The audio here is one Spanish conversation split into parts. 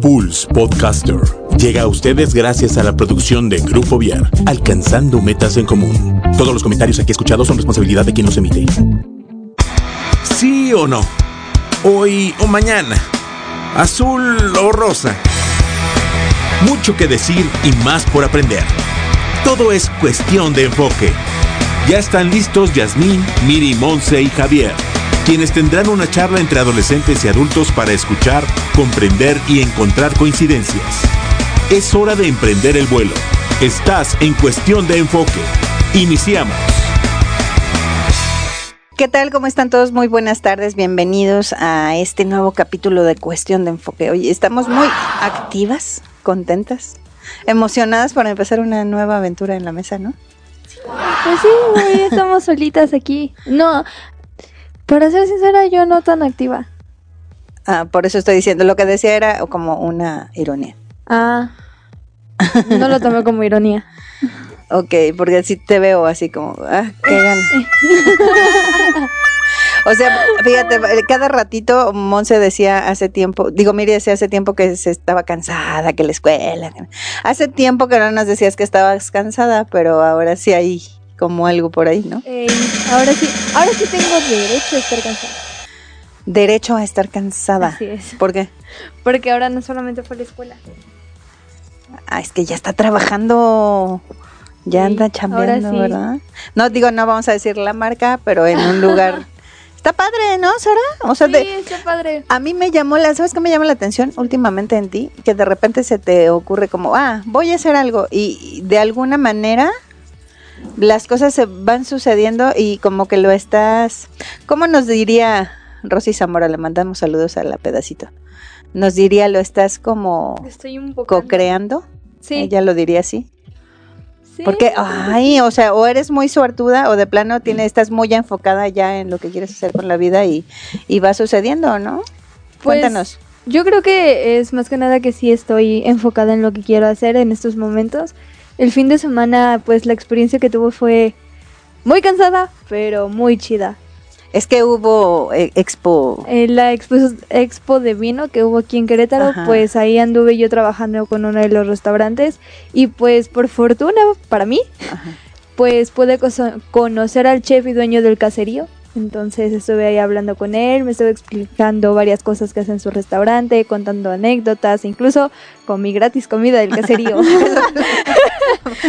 Pulse Podcaster llega a ustedes gracias a la producción de Grupo Viar, alcanzando metas en común. Todos los comentarios aquí escuchados son responsabilidad de quien los emite. ¿Sí o no? Hoy o mañana. Azul o rosa. Mucho que decir y más por aprender. Todo es cuestión de enfoque. Ya están listos Yasmín, Miri, Monse y Javier, quienes tendrán una charla entre adolescentes y adultos para escuchar, comprender y encontrar coincidencias. Es hora de emprender el vuelo. Estás en cuestión de enfoque. Iniciamos. ¿Qué tal? ¿Cómo están todos? Muy buenas tardes. Bienvenidos a este nuevo capítulo de Cuestión de Enfoque. Hoy estamos muy activas, contentas, emocionadas para empezar una nueva aventura en la mesa, ¿no? Pues sí, güey, estamos solitas aquí. No, para ser sincera, yo no tan activa. Ah, por eso estoy diciendo, lo que decía era como una ironía. Ah, no lo tomé como ironía. Ok, porque así te veo así como, ah, qué gana. O sea, fíjate, cada ratito Monse decía hace tiempo, digo, Miri decía hace tiempo que se estaba cansada, que la escuela. Hace tiempo que no nos decías que estabas cansada, pero ahora sí hay como algo por ahí, ¿no? Ey, ahora sí, ahora sí tengo derecho a estar cansada. Derecho a estar cansada. Así es. ¿Por qué? Porque ahora no solamente fue la escuela. Ah, es que ya está trabajando, ya Sí, anda chambeando, sí. ¿verdad? No digo, no vamos a decir la marca, pero en un lugar. Está padre, ¿no, Sara? O sea, Sí, de, está padre. A mí me llamó la, ¿sabes qué me llama la atención últimamente en ti? Que de repente se te ocurre como, ah, voy a hacer algo y de alguna manera las cosas se van sucediendo y como que lo estás, ¿cómo nos diría Rosy Zamora? Le mandamos saludos a la pedacito. Nos diría, lo estás como Estoy un poco. co-creando. Sí. Ella lo diría así. sí, Porque, ay, o sea, o eres muy suertuda o de plano tiene, estás muy enfocada ya en lo que quieres hacer con la vida y, y va sucediendo, ¿no? Pues, Cuéntanos. Yo creo que es más que nada que sí estoy enfocada en lo que quiero hacer en estos momentos. El fin de semana, pues la experiencia que tuve fue muy cansada, pero muy chida. Es que hubo eh, expo. En la expo, expo de vino que hubo aquí en Querétaro, Ajá. pues ahí anduve yo trabajando con uno de los restaurantes y pues por fortuna para mí, Ajá. pues pude conocer al chef y dueño del caserío. Entonces estuve ahí hablando con él, me estuve explicando varias cosas que hace en su restaurante, contando anécdotas, incluso comí gratis comida del caserío.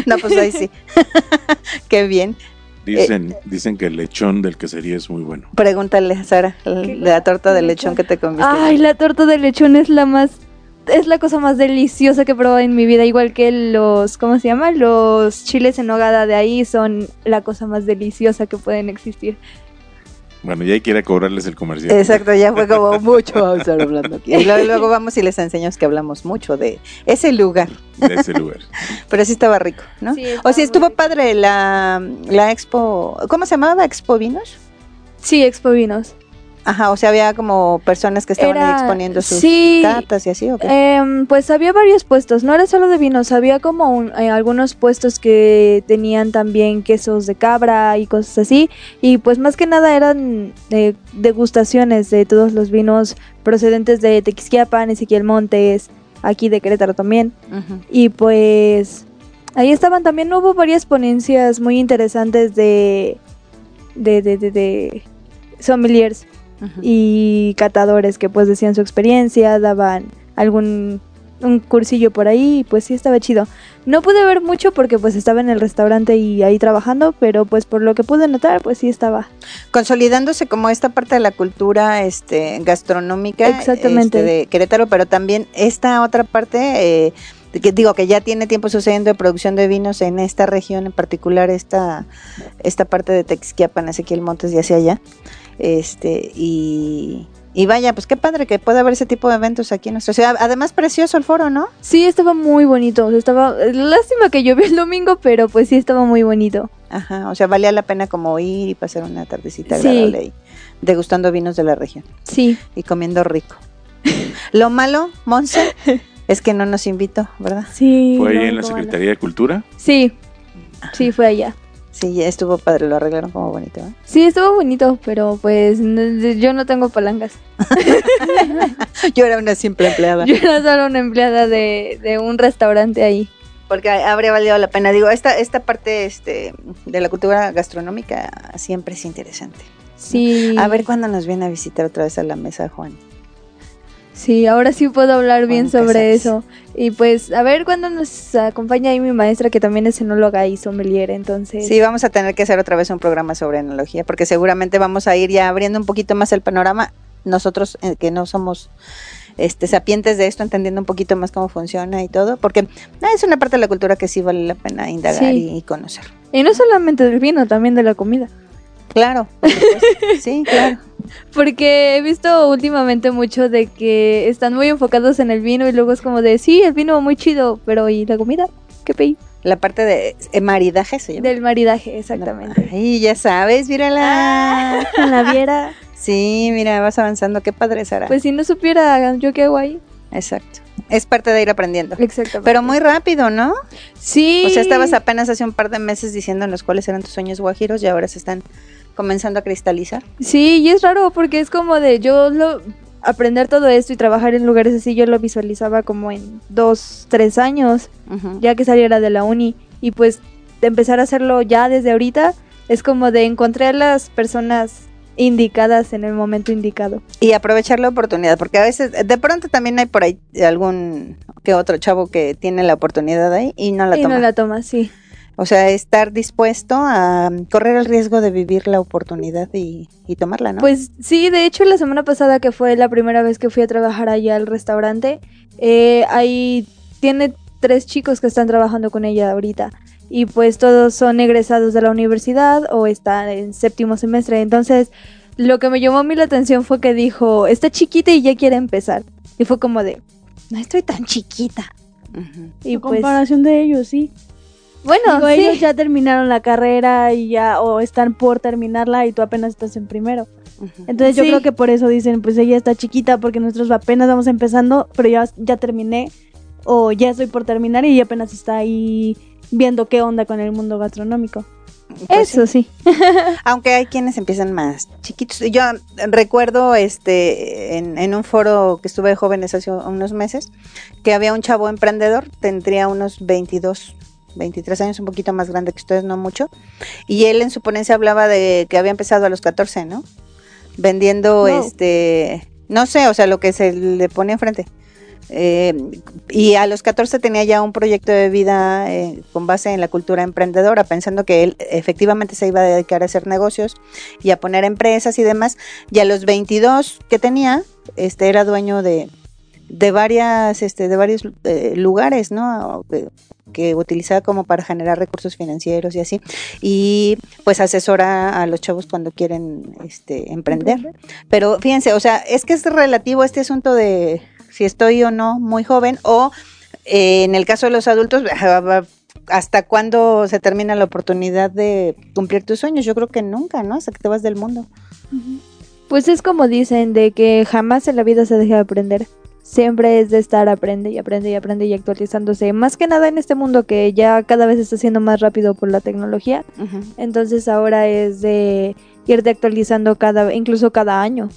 No, pues ahí sí. Qué bien. Dicen, dicen que el lechón del quesería es muy bueno. Pregúntale, Sara, la, la torta de lechón que te comiste. Ay, la torta de lechón es la más es la cosa más deliciosa que he probado en mi vida, igual que los ¿cómo se llama? Los chiles en nogada de ahí son la cosa más deliciosa que pueden existir. Bueno, ya hay que ir a cobrarles el comercial. Exacto, ya fue como mucho vamos a estar hablando aquí. Y luego, luego vamos y les enseñamos que hablamos mucho de ese lugar. De ese lugar. Pero sí estaba rico, ¿no? Sí, o sí estuvo rico. padre la, la expo. ¿Cómo se llamaba? ¿Expo Vinos? Sí, Expo Vinos. Ajá, o sea, había como personas que estaban ahí exponiendo sus sí, catas y así, ¿o qué? Em, pues había varios puestos, no era solo de vinos, había como un- eh, algunos puestos que tenían también quesos de cabra y cosas así. Y pues más que nada eran eh, degustaciones de todos los vinos procedentes de Tequisquiapan, Ezequiel Montes, aquí de Querétaro también. Y pues ahí estaban también, hubo varias ponencias muy interesantes de, de, de, de, de sommeliers Y catadores que pues decían su experiencia, daban algún un cursillo por ahí y pues sí estaba chido. No pude ver mucho porque pues estaba en el restaurante y ahí trabajando, pero pues por lo que pude notar pues sí estaba. consolidándose como esta parte de la cultura este gastronómica Exactamente. este, de Querétaro, pero también esta otra parte eh, que digo que ya tiene tiempo sucediendo de producción de vinos en esta región en particular esta esta parte de Texquiapan, Ezequiel Montes y hacia allá. Este y y vaya, pues qué padre que pueda haber ese tipo de eventos aquí en nuestra ciudad. Además, precioso el foro, ¿no? Sí, estaba muy bonito, o sea, estaba lástima que llovió el domingo, pero pues sí estaba muy bonito. Ajá, o sea, valía la pena como ir y pasar una tardecita Sí. agradable ahí, degustando vinos de la región. Sí. y comiendo rico. Lo malo, Monse, es que no nos invitó, ¿verdad? Sí. Fue ahí lo en la malo. Secretaría de Cultura. Sí. Sí, fue allá. Sí, ya estuvo padre, lo arreglaron como bonito. ¿eh? Sí, estuvo bonito, pero pues yo no tengo palancas. Yo era una simple empleada. Yo era solo una empleada de, de un restaurante ahí. Porque habría valido la pena. Digo, esta, esta parte este, de la cultura gastronómica siempre es interesante. Sí. A ver cuándo nos viene a visitar otra vez a la mesa, Juan. Sí, ahora sí puedo hablar bien sobre eso. Y pues, a ver cuándo nos acompaña ahí mi maestra, que también es enóloga y sommelier, entonces. Sí, vamos a tener que hacer otra vez un programa sobre enología, porque seguramente vamos a ir ya abriendo un poquito más el panorama. Nosotros eh, que no somos este sapientes de esto, entendiendo un poquito más cómo funciona y todo, porque ah, es una parte de la cultura que sí vale la pena indagar Sí. y conocer. Y no solamente del vino, también de la comida. Claro, sí, claro. Porque he visto últimamente mucho de que están muy enfocados en el vino y luego es como de, sí, el vino muy chido, pero ¿y la comida? ¿Qué pedí? La parte de eh, maridaje se llama. Del maridaje, exactamente. Ay, ya sabes, mírala. Con la viera. Sí, mira, vas avanzando, qué padre Sara. Pues si no supiera yo qué hago ahí. Exacto. Es parte de ir aprendiendo. Exactamente. Pero muy rápido, ¿no? Sí. O sea, estabas apenas hace un par de meses diciéndonos cuáles eran tus sueños guajiros y ahora se están comenzando a cristalizar. Sí, y es raro porque es como de yo lo aprender todo esto y trabajar en lugares así, yo lo visualizaba como en dos, tres años, ya que saliera de la uni. Y pues de empezar a hacerlo ya desde ahorita es como de encontrar las personas indicadas en el momento indicado. Y aprovechar la oportunidad, porque a veces, de pronto también hay por ahí algún que otro chavo que tiene la oportunidad ahí y no la y toma. no la tomas, sí. O sea, estar dispuesto a correr el riesgo de vivir la oportunidad y, y tomarla, ¿no? Pues sí, de hecho la semana pasada que fue la primera vez que fui a trabajar allá al restaurante, eh, ahí tiene tres chicos que están trabajando con ella ahorita y pues todos son egresados de la universidad o están en séptimo semestre. Entonces lo que me llamó a mí la atención fue que dijo, está chiquita y ya quiere empezar. Y fue como de, no estoy tan chiquita. Ujú. Y En pues, comparación de ellos, sí. bueno, Digo, sí. ellos ya terminaron la carrera y ya o están por terminarla y tú apenas estás en primero. Ujú. Entonces yo Sí. creo que por eso dicen, pues ella está chiquita porque nosotros apenas vamos empezando, pero ya, ya terminé o ya estoy por terminar y ella apenas está ahí viendo qué onda con el mundo gastronómico. Pues. Eso sí. Aunque hay quienes empiezan más chiquitos. Yo recuerdo este en, en un foro que estuve de jóvenes hace unos meses que había un chavo emprendedor, tendría unos 22, 23 años, un poquito más grande que ustedes, no mucho. Y él en su ponencia hablaba de que había empezado a los 14, ¿no? Vendiendo este, no sé, o sea, lo que se le pone enfrente. Eh, y a los 14 tenía ya un proyecto de vida eh, con base en la cultura emprendedora, pensando que él efectivamente se iba a dedicar a hacer negocios y a poner empresas y demás. Y a los 22 que tenía, este era dueño de, de varias, este, de varios eh, lugares, ¿no? Que, que utilizaba como para generar recursos financieros y así. Y pues asesora a los chavos cuando quieren este, emprender. Pero fíjense, o sea, es que es relativo este asunto de si estoy o no muy joven o eh, en el caso de los adultos, hasta cuándo se termina la oportunidad de cumplir tus sueños. Yo creo que nunca, ¿no? Hasta que te vas del mundo. Pues es como dicen, de que jamás en la vida se deja de aprender. Siempre es de estar aprende y aprende y aprende y actualizándose. Más que nada en este mundo que ya cada vez está siendo más rápido por la tecnología. Entonces ahora es de irte actualizando cada, incluso cada año.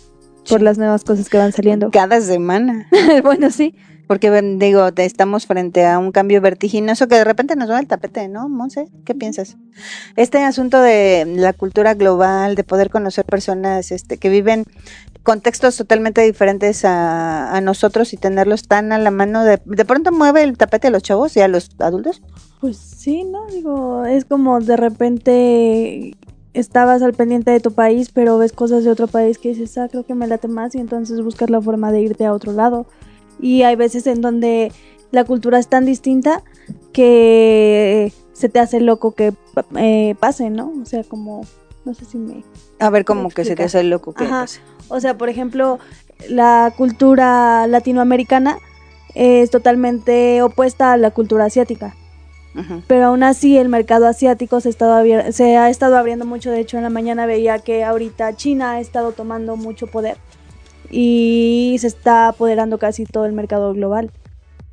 Por las nuevas cosas que van saliendo. Cada semana. bueno, sí. Porque digo, estamos frente a un cambio vertiginoso que de repente nos va el tapete, ¿no, Monse? ¿Qué piensas? Este asunto de la cultura global, de poder conocer personas este, que viven contextos totalmente diferentes a, a nosotros y tenerlos tan a la mano, de, de pronto mueve el tapete a los chavos y a los adultos. Pues sí, ¿no? Digo, es como de repente estabas al pendiente de tu país, pero ves cosas de otro país que dices, ah, creo que me late más y entonces buscas la forma de irte a otro lado. Y hay veces en donde la cultura es tan distinta que se te hace loco que eh, pase, ¿no? O sea, como, no sé si me... A ver, como que se te hace loco. que Ajá. pase. O sea, por ejemplo, la cultura latinoamericana es totalmente opuesta a la cultura asiática. Pero aún así el mercado asiático se, ha estado se ha estado abriendo mucho. De hecho, en la mañana veía que ahorita China ha estado tomando mucho poder y se está apoderando casi todo el mercado global.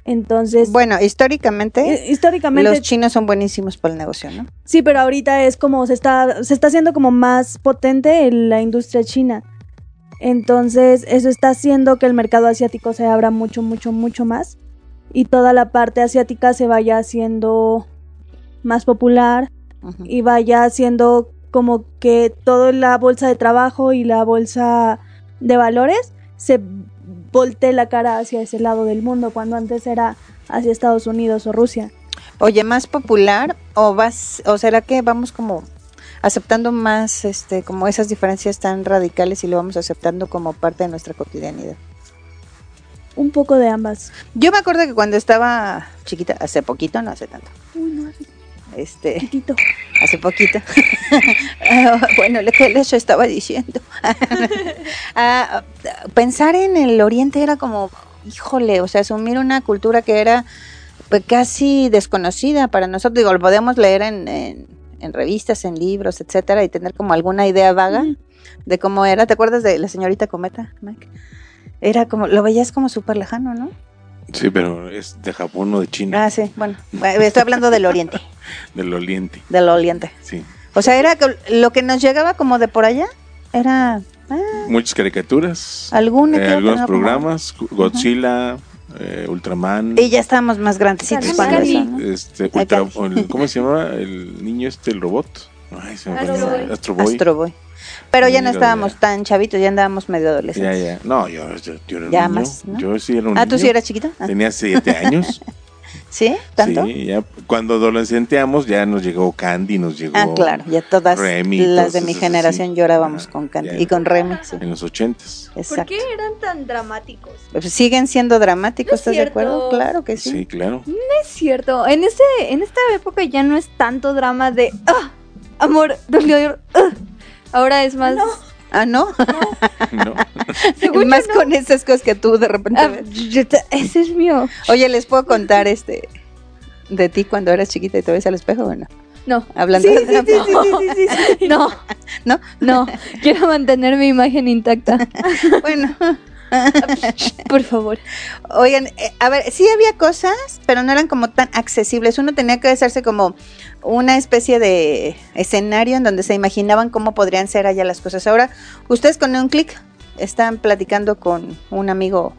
Entonces, Bueno, históricamente, hi- históricamente los chinos son buenísimos para el negocio, ¿no? Sí, pero ahorita es como se está, se está haciendo como más potente en la industria china. Entonces, eso está haciendo que el mercado asiático se abra mucho, mucho, mucho más. Y toda la parte asiática se vaya haciendo más popular y vaya haciendo como que toda la bolsa de trabajo y la bolsa de valores se voltee la cara hacia ese lado del mundo, cuando antes era hacia Estados Unidos o Rusia. Oye, más popular o vas o será que vamos como aceptando más este como esas diferencias tan radicales y lo vamos aceptando como parte de nuestra cotidianidad. Un poco de ambas. Yo me acuerdo que cuando estaba chiquita, hace poquito, no hace tanto. Este, Tito. hace poquito. Bueno, lo que les estaba diciendo. Ah, pensar en el oriente era como, híjole, o sea, asumir una cultura que era pues, casi desconocida para nosotros. Digo, lo podemos leer en, en, en revistas, en libros, etcétera, y tener como alguna idea vaga de cómo era. ¿Te acuerdas de la señorita Cometa, Mike? Era como, lo veías como súper lejano, ¿no? Sí, pero es de Japón o de China, Ah, sí, bueno, bueno, estoy hablando del oriente, del oriente. del oriente. Sí. O sea, era lo que nos llegaba como de por allá, era ah, Muchas caricaturas, alguna eh, algunos ¿no? Como- programas, Godzilla, eh, Ultraman. Y ya estábamos más grandecitos Sale cuando eso, ¿no? Este, ultra- ¿Cómo se llama el niño este, el robot? Ay, se me Astro. Boy. Astro Boy. Astro Boy. Pero ya no estábamos ya. tan chavitos, ya andábamos medio Ya, adolescentes. ya. No, yo, yo, yo era un Ya niño. más, ¿no? Yo sí era un Ah, ¿tú sí eras chiquita? Ah, Tenía siete años. ¿Sí? ¿Tanto? Sí, ya cuando adolescenteamos ya nos llegó Candy, nos llegó Ah, claro, ya todas Remy, las de mi generación así. llorábamos Ah, con Candy ya. y con Remy, sí. en los ochentas. ¿Por Exacto. qué eran tan dramáticos? Pues siguen siendo dramáticos, No es ¿estás de acuerdo? Claro que Sí. sí. claro. Es cierto, en este, en esta época ya no es tanto drama de ah, amor, dolor, ah". Ahora es más Ah, ¿no? ¿No? Según más no. con esas cosas que tú de repente Ah, ese es mío. Oye, ¿les puedo contar este de ti cuando eras chiquita y te ves al espejo o no? No. Hablando Sí, de sí, sí, sí, sí, sí, sí, sí. No, ¿No? no, quiero mantener mi imagen intacta. Bueno, Por favor. oigan, eh, a ver, sí había cosas, pero no eran como tan accesibles. Uno tenía que hacerse como una especie de escenario en donde se imaginaban cómo podrían ser allá las cosas. Ahora, ustedes con un clic están platicando con un amigo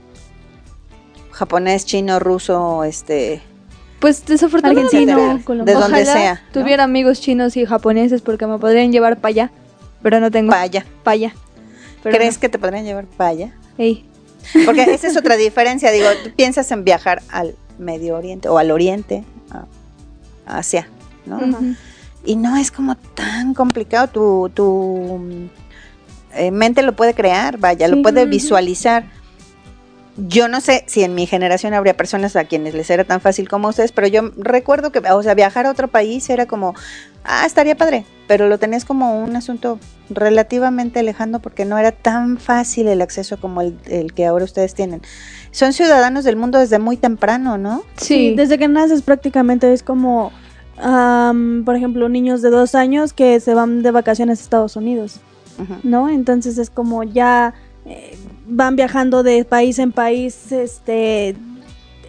japonés, chino, ruso, este, Pues desafortunadamente etcétera, colombiano. de donde sea. ¿no? tuviera amigos chinos y japoneses porque me podrían llevar para allá, pero no tengo para allá. para allá. ¿Crees que te podrían llevar para allá? Ey, Porque esa es otra diferencia. Digo, tú piensas en viajar al Medio Oriente o al Oriente, a- Asia, ¿no? Y no es como tan complicado. Tu, tu eh, mente lo puede crear, vaya, lo puede visualizar. Yo no sé si en mi generación habría personas a quienes les era tan fácil como ustedes, pero yo recuerdo que, o sea, viajar a otro país era como, ah, estaría padre, pero lo tenías como un asunto relativamente lejano porque no era tan fácil el acceso como el, el que ahora ustedes tienen. Son ciudadanos del mundo desde muy temprano, ¿no? Sí, desde que naces prácticamente es como, por ejemplo, niños de dos años que se van de vacaciones a Estados Unidos. ¿no? Entonces es como ya eh, van viajando de país en país, este,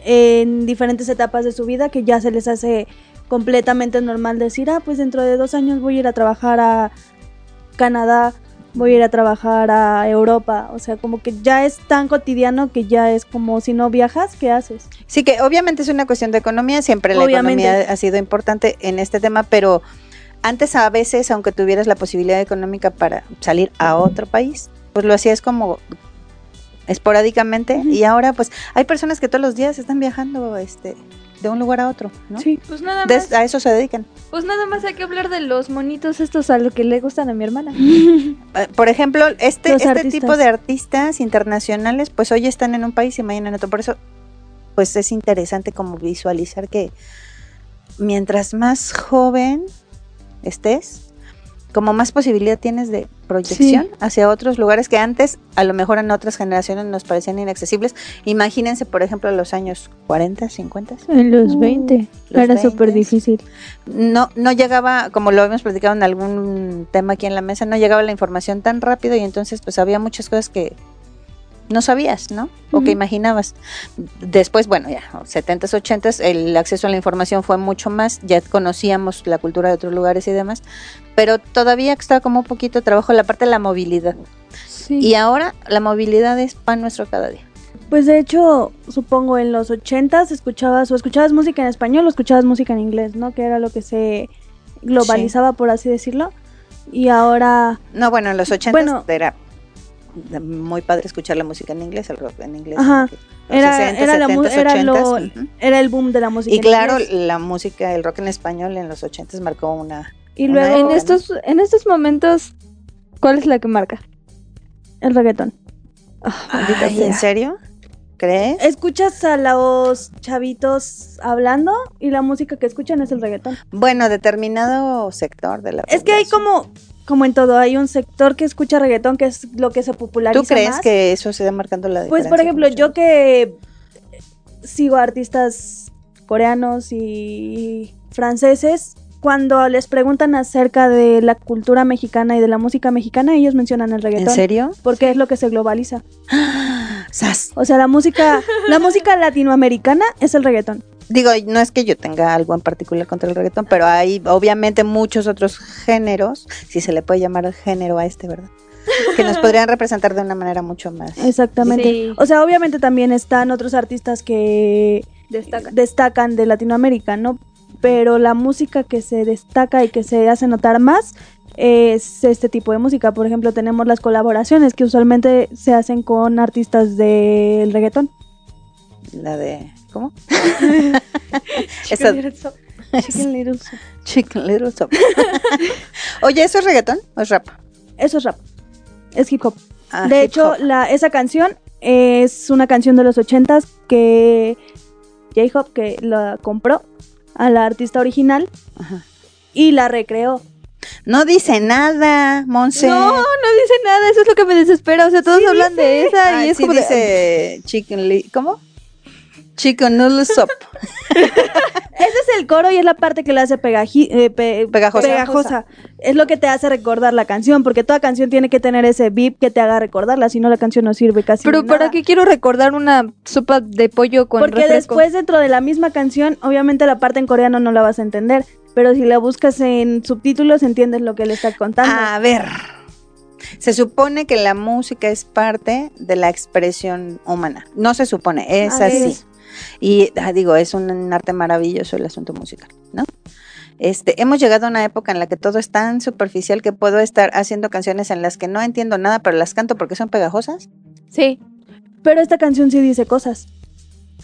en diferentes etapas de su vida que ya se les hace completamente normal decir, ah, pues dentro de dos años voy a ir a trabajar a Canadá, voy a ir a trabajar a Europa, o sea, como que ya es tan cotidiano que ya es como si no viajas, ¿qué haces? Sí, que obviamente es una cuestión de economía, siempre la Obviamente. economía ha sido importante en este tema, pero antes a veces, aunque tuvieras la posibilidad económica para salir a otro país, pues lo hacías como esporádicamente y ahora pues hay personas que todos los días están viajando este de un lugar a otro, ¿no? Sí. pues nada De- más, a eso se dedican. pues nada más hay que hablar de los monitos estos a lo que le gustan a mi hermana. Eh, Por ejemplo, este, Los este artistas. tipo de artistas internacionales, pues hoy están en un país y mañana en otro. Por eso, pues es interesante como visualizar que mientras más joven estés, como más posibilidad tienes de proyección Sí. hacia otros lugares que antes, a lo mejor en otras generaciones nos parecían inaccesibles. Imagínense, por ejemplo, los años 40, 50. En los Uh, 20, los era súper 20s. difícil. No, no llegaba, como lo habíamos platicado en algún tema aquí en la mesa, no llegaba la información tan rápido y entonces pues había muchas cosas que no sabías, ¿no? O que imaginabas. Después, bueno, ya, 70s, 80s, el acceso a la información fue mucho más, ya conocíamos la cultura de otros lugares y demás, pero todavía estaba como un poquito de trabajo la parte de la movilidad. Sí. Y ahora la movilidad es pan nuestro cada día. Pues de hecho, supongo en los ochentas escuchabas o escuchabas música en español o escuchabas música en inglés, ¿no? Que era lo que se globalizaba, por así decirlo. Y ahora, No, bueno, en los 80s Bueno. era muy padre escuchar la música en inglés, el rock en inglés. Ajá. Era- 60s, era la mu- 70s, era lo- 80s, ujú. era el boom de la música. Y en claro, inglés. la música, el rock en español en los 80s marcó una... y luego en estos, en estos momentos, ¿cuál es la que marca? el reggaetón. Ay, sea. ¿En serio? ¿Crees? Escuchas a los chavitos hablando y la música que escuchan es el reggaetón. Bueno, determinado sector de la Es que hay como, como en todo, hay un sector que escucha reggaetón que es lo que se populariza ¿Tú crees más. que eso se está marcando la Pues diferencia? por ejemplo, yo que sigo artistas coreanos y franceses, cuando les preguntan acerca de la cultura mexicana y de la música mexicana, ellos mencionan el reggaetón. ¿En serio? Porque es lo que se globaliza. ¡Sas! O sea, la música, la música latinoamericana es el reggaetón. Digo, no es que yo tenga algo en particular contra el reggaetón, pero hay obviamente muchos otros géneros, si se le puede llamar género a este, ¿verdad? Que nos podrían representar de una manera mucho más. Exactamente. Sí. O sea, obviamente también están otros artistas que Destaca. destacan de Latinoamérica, ¿no? Pero la música que se destaca y que se hace notar más es este tipo de música. Por ejemplo, tenemos las colaboraciones que usualmente se hacen con artistas del reggaetón. La de. ¿Cómo? Chicken Little Soup. Chicken Little Soap. Oye, ¿eso es reggaetón o es rap? Eso es rap. Es hip hop. Ah, de hip hecho, la, esa canción es una canción de los ochentas que J-Hop que la compró a la artista original Ajá. y la recreó. No dice nada, Monse. No, no dice nada, eso es lo que me desespera. O sea, todos hablan de esa Ah, y es sí como de- dice chicken li- ¿Cómo? Chicken noodle soup. Ese es el coro y es la parte que le hace pegaji- eh, pe- Pegajosa. pegajosa. Es lo que te hace recordar la canción, porque toda canción tiene que tener ese beat que te haga recordarla, si no la canción no sirve casi Pero ¿para qué quiero recordar una sopa de pollo con Porque refresco? después dentro de la misma canción, obviamente la parte en coreano no la vas a entender, pero si la buscas en subtítulos entiendes lo que le está contando. A ver. Se supone que la música es parte de la expresión humana. No se supone, es Así. Y ah, digo, es un arte maravilloso el asunto musical, ¿no? Este, hemos llegado a una época en la que todo es tan superficial que puedo estar haciendo canciones en las que no entiendo nada, pero las canto porque son pegajosas. Sí. Pero esta canción sí dice cosas.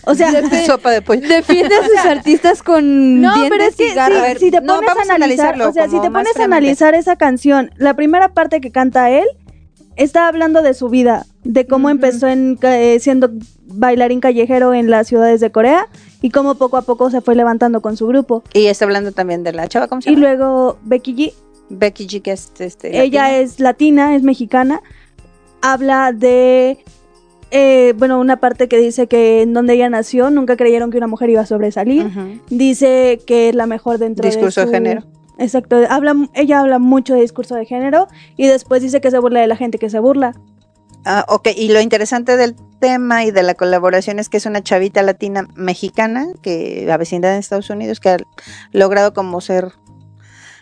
O sea, Sopa de pollo. Defiende a sus artistas con No, dientes pero es que y ver, si, si te no, pones vamos a a analizar, analizarlo o sea, si te pones a analizar esa canción, la primera parte que canta él está hablando de su vida, de cómo empezó en, eh, siendo bailarín callejero en las ciudades de Corea y cómo poco a poco se fue levantando con su grupo. Y está hablando también de la chava, ¿cómo se Y llama? luego Becky G, Becky G, que es este. ella latina. es latina, es mexicana, habla de, eh, bueno, una parte que dice que en donde ella nació nunca creyeron que una mujer iba a sobresalir. Dice que es la mejor dentro Discurso de de su- género. Exacto, habla, ella habla mucho de discurso de género y después dice que se burla de la gente que se burla. Ah, ok, y lo interesante del tema y de la colaboración es que es una chavita latina mexicana que la vecindad en Estados Unidos que ha logrado como ser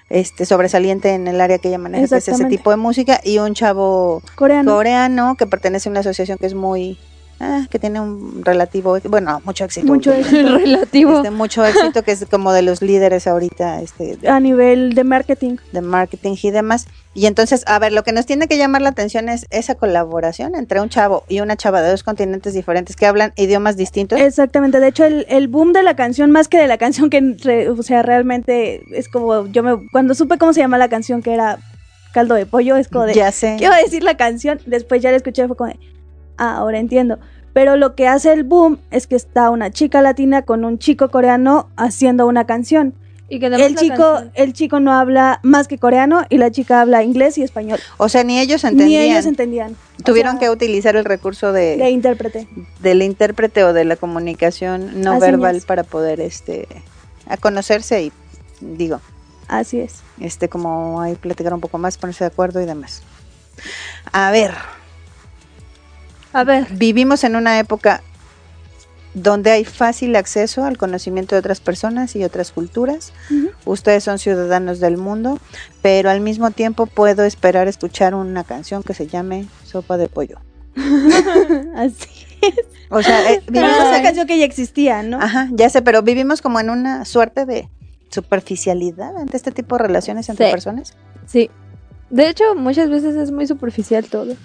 este sobresaliente en el área que ella maneja, que es ese tipo de música, y un chavo Coreano. coreano que pertenece a una asociación que es muy ah, que tiene un relativo, bueno, mucho éxito. Mucho últimamente. relativo. Este, mucho éxito, que es como de los líderes ahorita este, a nivel de marketing. de marketing y demás. Y entonces, a ver, lo que nos tiene que llamar la atención es esa colaboración entre un chavo y una chava de dos continentes diferentes que hablan idiomas distintos. Exactamente, de hecho el, el boom de la canción, más que de la canción que, re- o sea, realmente es como, yo me, cuando supe cómo se llama la canción que era caldo de pollo, es como de, ya sé. ¿qué iba a decir la canción? Después ya la escuché fue como de, ah, ahora entiendo. Pero lo que hace el boom es que está una chica latina con un chico coreano haciendo una canción. Y que El chico, canción- el chico no habla más que coreano y la chica habla inglés y español. O sea, ni ellos Ni entendían. ellos entendían. O Tuvieron sea, que utilizar el recurso de, de intérprete. del intérprete o de la comunicación no verbal para poder este a conocerse y digo, Así es. este como ahí platicar un poco más, ponerse de acuerdo y demás. A ver. A ver. Vivimos en una época donde hay fácil acceso al conocimiento de otras personas y otras culturas. Ustedes son ciudadanos del mundo, pero al mismo tiempo puedo esperar escuchar una canción que se llame Sopa de Pollo. Así. O sea, eh, Pero vivimos esa canción que ya existía, ¿no? Ajá, ya sé, pero vivimos como en una suerte de superficialidad ante este tipo de relaciones entre Sí. personas. Sí. De hecho, muchas veces es muy superficial todo.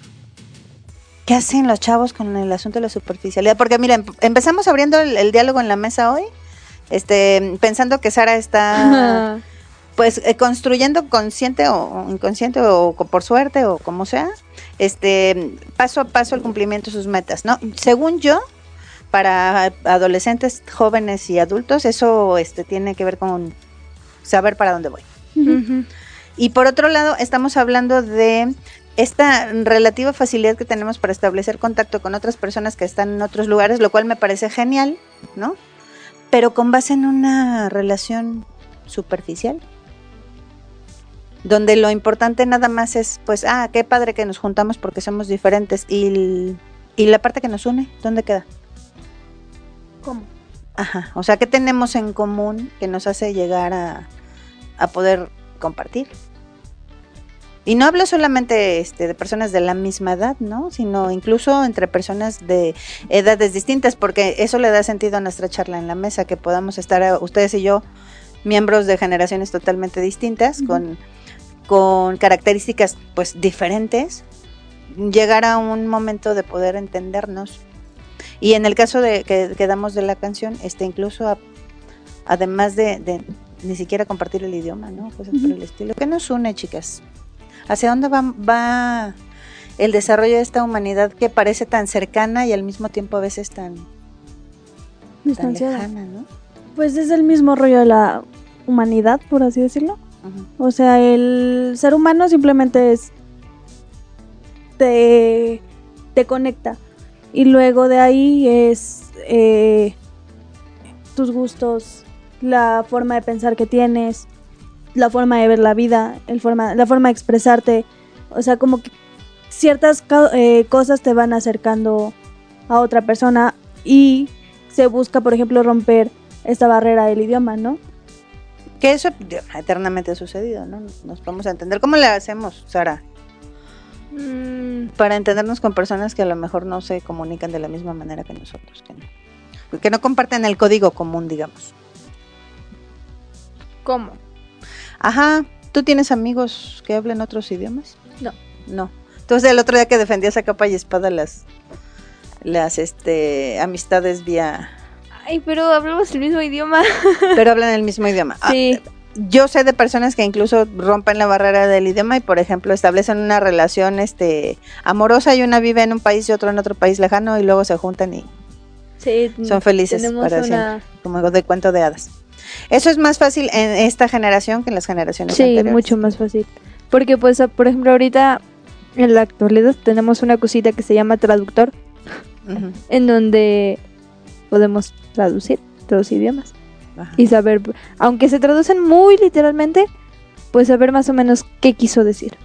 ¿Qué hacen los chavos con el asunto de la superficialidad? Porque miren, empezamos abriendo el, el diálogo en la mesa hoy, este, pensando que Sara está pues eh, construyendo consciente o inconsciente o por suerte o como sea, este paso a paso el cumplimiento de sus metas, ¿no? Según yo, para adolescentes, jóvenes y adultos, eso este tiene que ver con saber para dónde voy. Y por otro lado, estamos hablando de esta relativa facilidad que tenemos para establecer contacto con otras personas que están en otros lugares, lo cual me parece genial, ¿no? Pero con base en una relación superficial, donde lo importante nada más es, pues, ah, qué padre que nos juntamos porque somos diferentes y, el- y la parte que nos une, ¿dónde queda? ¿Cómo? Ajá, o sea, ¿qué tenemos en común que nos hace llegar a, a poder compartir? Y no hablo solamente este, de personas de la misma edad, ¿no? Sino incluso entre personas de edades distintas, porque eso le da sentido a nuestra charla en la mesa, que podamos estar eh, ustedes y yo, miembros de generaciones totalmente distintas, con, con características pues diferentes, llegar a un momento de poder entendernos. Y en el caso de que, que damos de la canción, este incluso a- además de, de ni siquiera compartir el idioma, ¿no? Cosas por el estilo. ¿Qué nos une, chicas? ¿Hacia dónde va, va el desarrollo de esta humanidad que parece tan cercana y al mismo tiempo a veces tan, tan Distanciada. lejana, ¿no? Pues es el mismo rollo de la humanidad, por así decirlo. O sea, el ser humano simplemente es. te, te conecta. Y luego de ahí es eh, tus gustos, la forma de pensar que tienes, la forma de ver la vida, el forma, la forma de expresarte. O sea, como que ciertas eh, cosas te van acercando a otra persona y se busca, por ejemplo, romper esta barrera del idioma, ¿no? Que eso eternamente ha sucedido, ¿no? Nos vamos a entender. ¿Cómo le hacemos, Sara? Mm, Para entendernos con personas que a lo mejor no se comunican de la misma manera que nosotros, que no, que no comparten el código común, digamos. ¿Cómo? Ajá, ¿tú tienes amigos que hablen otros idiomas? No. No. Entonces el otro día que defendías a capa y espada las las este amistades vía Ay, pero hablamos el mismo idioma. pero hablan el mismo idioma. Ah, Sí. yo sé de personas que incluso rompen la barrera del idioma y por ejemplo establecen una relación este amorosa y una vive en un país y otro en otro país lejano y luego se juntan y Sí, son felices para una... siempre, como de cuento de hadas. Eso es más fácil en esta generación que en las generaciones Sí, anteriores. mucho más fácil. Porque, pues, por ejemplo, ahorita, en la actualidad, tenemos una cosita que se llama traductor, en donde podemos traducir los idiomas ajá. y saber, aunque se traducen muy literalmente, pues saber más o menos qué quiso decir.